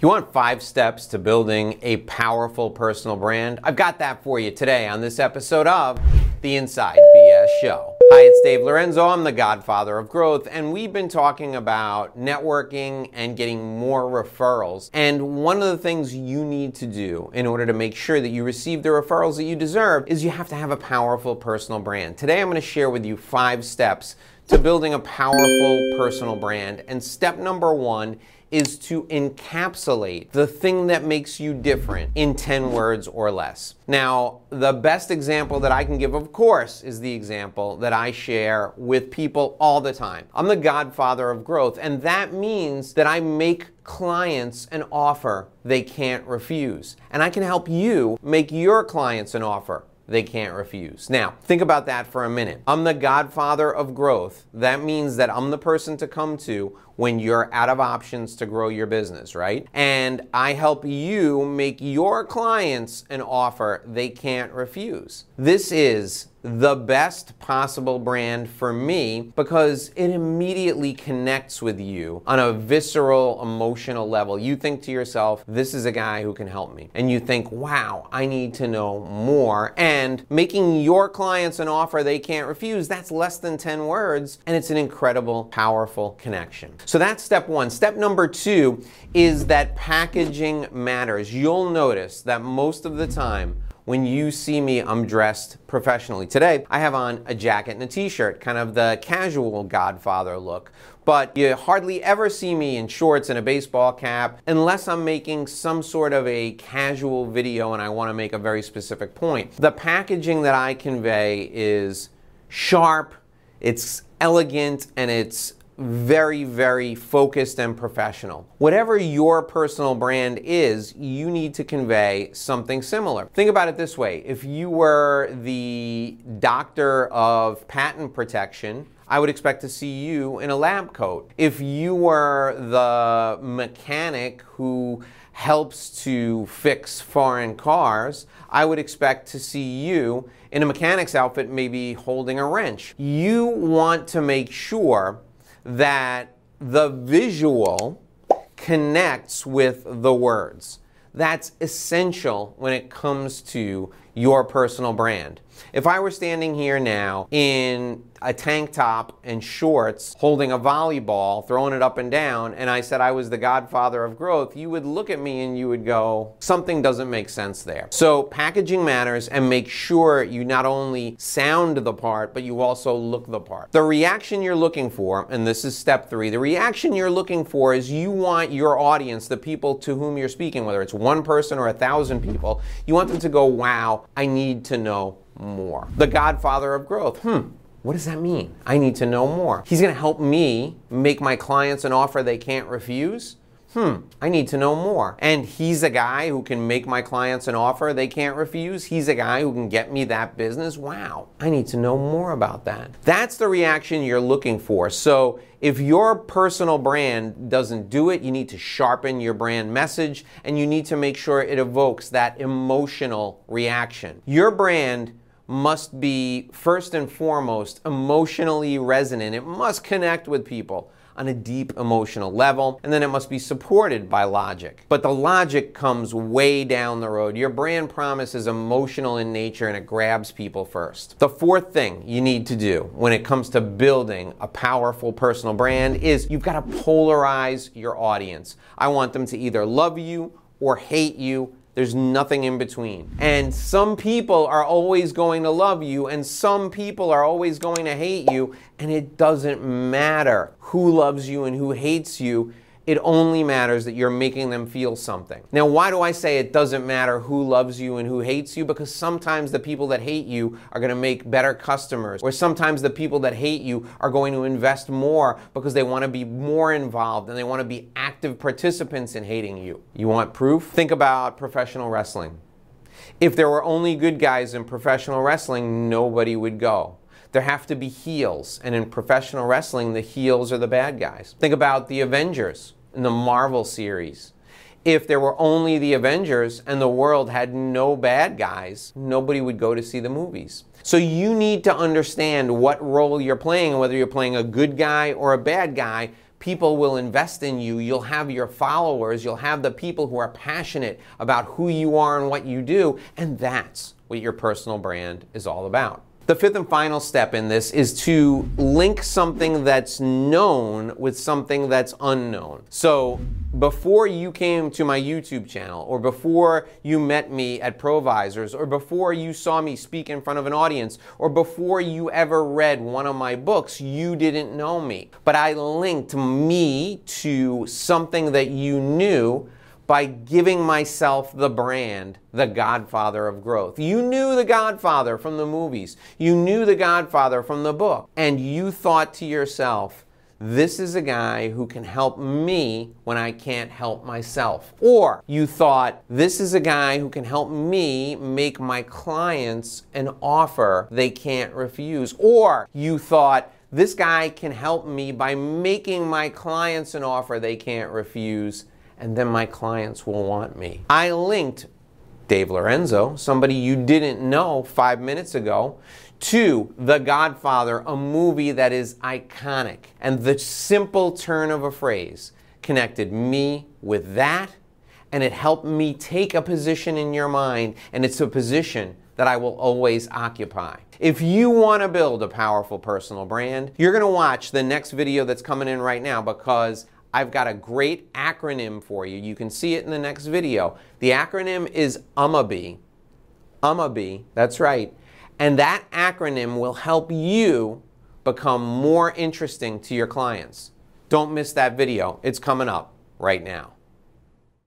You want five steps to building a powerful personal brand? I've got that for you today on this episode of The Inside BS Show. Hi, it's Dave Lorenzo. I'm the godfather of growth, and we've been talking about networking and getting more referrals. And one of the things you need to do in order to make sure that you receive the referrals that you deserve is you have to have a powerful personal brand. Today, I'm going to share with you five steps to building a powerful personal brand. And step number one is to encapsulate the thing that makes you different in 10 words or less. Now, the best example that I can give, of course, is the example that I share with people all the time. I'm the godfather of growth, and that means that I make clients an offer they can't refuse. And I can help you make your clients an offer they can't refuse. Now, think about that for a minute. I'm the godfather of growth. That means that I'm the person to come to when you're out of options to grow your business, right? And I help you make your clients an offer they can't refuse. This is the best possible brand for me because it immediately connects with you on a visceral, emotional level. You think to yourself, this is a guy who can help me. And you think, wow, I need to know more. And making your clients an offer they can't refuse, that's less than 10 words. And it's an incredible, powerful connection. So that's step one. Step number two is that packaging matters. You'll notice that most of the time, when you see me, I'm dressed professionally. Today, I have on a jacket and a t-shirt, kind of the casual Godfather look. But you hardly ever see me in shorts and a baseball cap unless I'm making some sort of a casual video and I want to make a very specific point. The packaging that I convey is sharp, it's elegant, and it's very, very focused and professional. Whatever your personal brand is, you need to convey something similar. Think about it this way if you were the doctor of patent protection, I would expect to see you in a lab coat. If you were the mechanic who helps to fix foreign cars, I would expect to see you in a mechanic's outfit, maybe holding a wrench. You want to make sure that the visual connects with the words. That's essential when it comes to your personal brand. If I were standing here now in a tank top and shorts holding a volleyball, throwing it up and down, and I said I was the godfather of growth, you would look at me and you would go, something doesn't make sense there. So packaging matters and make sure you not only sound the part, but you also look the part. The reaction you're looking for, and this is step three, the reaction you're looking for is you want your audience, the people to whom you're speaking, whether it's one person or a thousand people, you want them to go, wow, I need to know more. The godfather of growth. Hmm, what does that mean? I need to know more. He's going to help me make my clients an offer they can't refuse. Hmm, I need to know more. And he's a guy who can make my clients an offer they can't refuse. He's a guy who can get me that business. Wow, I need to know more about that. That's the reaction you're looking for. So if your personal brand doesn't do it, you need to sharpen your brand message and you need to make sure it evokes that emotional reaction. Your brand must be first and foremost emotionally resonant. It must connect with people on a deep emotional level, and then it must be supported by logic. But the logic comes way down the road. Your brand promise is emotional in nature and it grabs people first. The fourth thing you need to do when it comes to building a powerful personal brand is you've got to polarize your audience. I want them to either love you or hate you there's nothing in between. And some people are always going to love you, and some people are always going to hate you, and it doesn't matter who loves you and who hates you. It only matters that you're making them feel something. Now, why do I say it doesn't matter who loves you and who hates you? Because sometimes the people that hate you are going to make better customers, or sometimes the people that hate you are going to invest more because they want to be more involved and they want to be active participants in hating you. You want proof? Think about professional wrestling. If there were only good guys in professional wrestling, nobody would go there have to be heels. And in professional wrestling, the heels are the bad guys. Think about the Avengers in the Marvel series. If there were only the Avengers and the world had no bad guys, nobody would go to see the movies. So you need to understand what role you're playing and whether you're playing a good guy or a bad guy people will invest in you. You'll have your followers. You'll have the people who are passionate about who you are and what you do. And that's what your personal brand is all about. The fifth and final step in this is to link something that's known with something that's unknown. So, before you came to my YouTube channel, or before you met me at Provisors, or before you saw me speak in front of an audience, or before you ever read one of my books, you didn't know me. But I linked me to something that you knew by giving myself the brand, the Godfather of growth. You knew the Godfather from the movies, you knew the Godfather from the book, and you thought to yourself, this is a guy who can help me when I can't help myself. Or you thought, this is a guy who can help me make my clients an offer they can't refuse. Or you thought, this guy can help me by making my clients an offer they can't refuse and then my clients will want me. I linked Dave Lorenzo, somebody you didn't know five minutes ago, to The Godfather, a movie that is iconic. And the simple turn of a phrase connected me with that, and it helped me take a position in your mind, and it's a position that I will always occupy. If you want to build a powerful personal brand, you're going to watch the next video that's coming in right now because I've got a great acronym for you. You can see it in the next video. The acronym is UMABI. UMABI, that's right. And that acronym will help you become more interesting to your clients. Don't miss that video. It's coming up right now.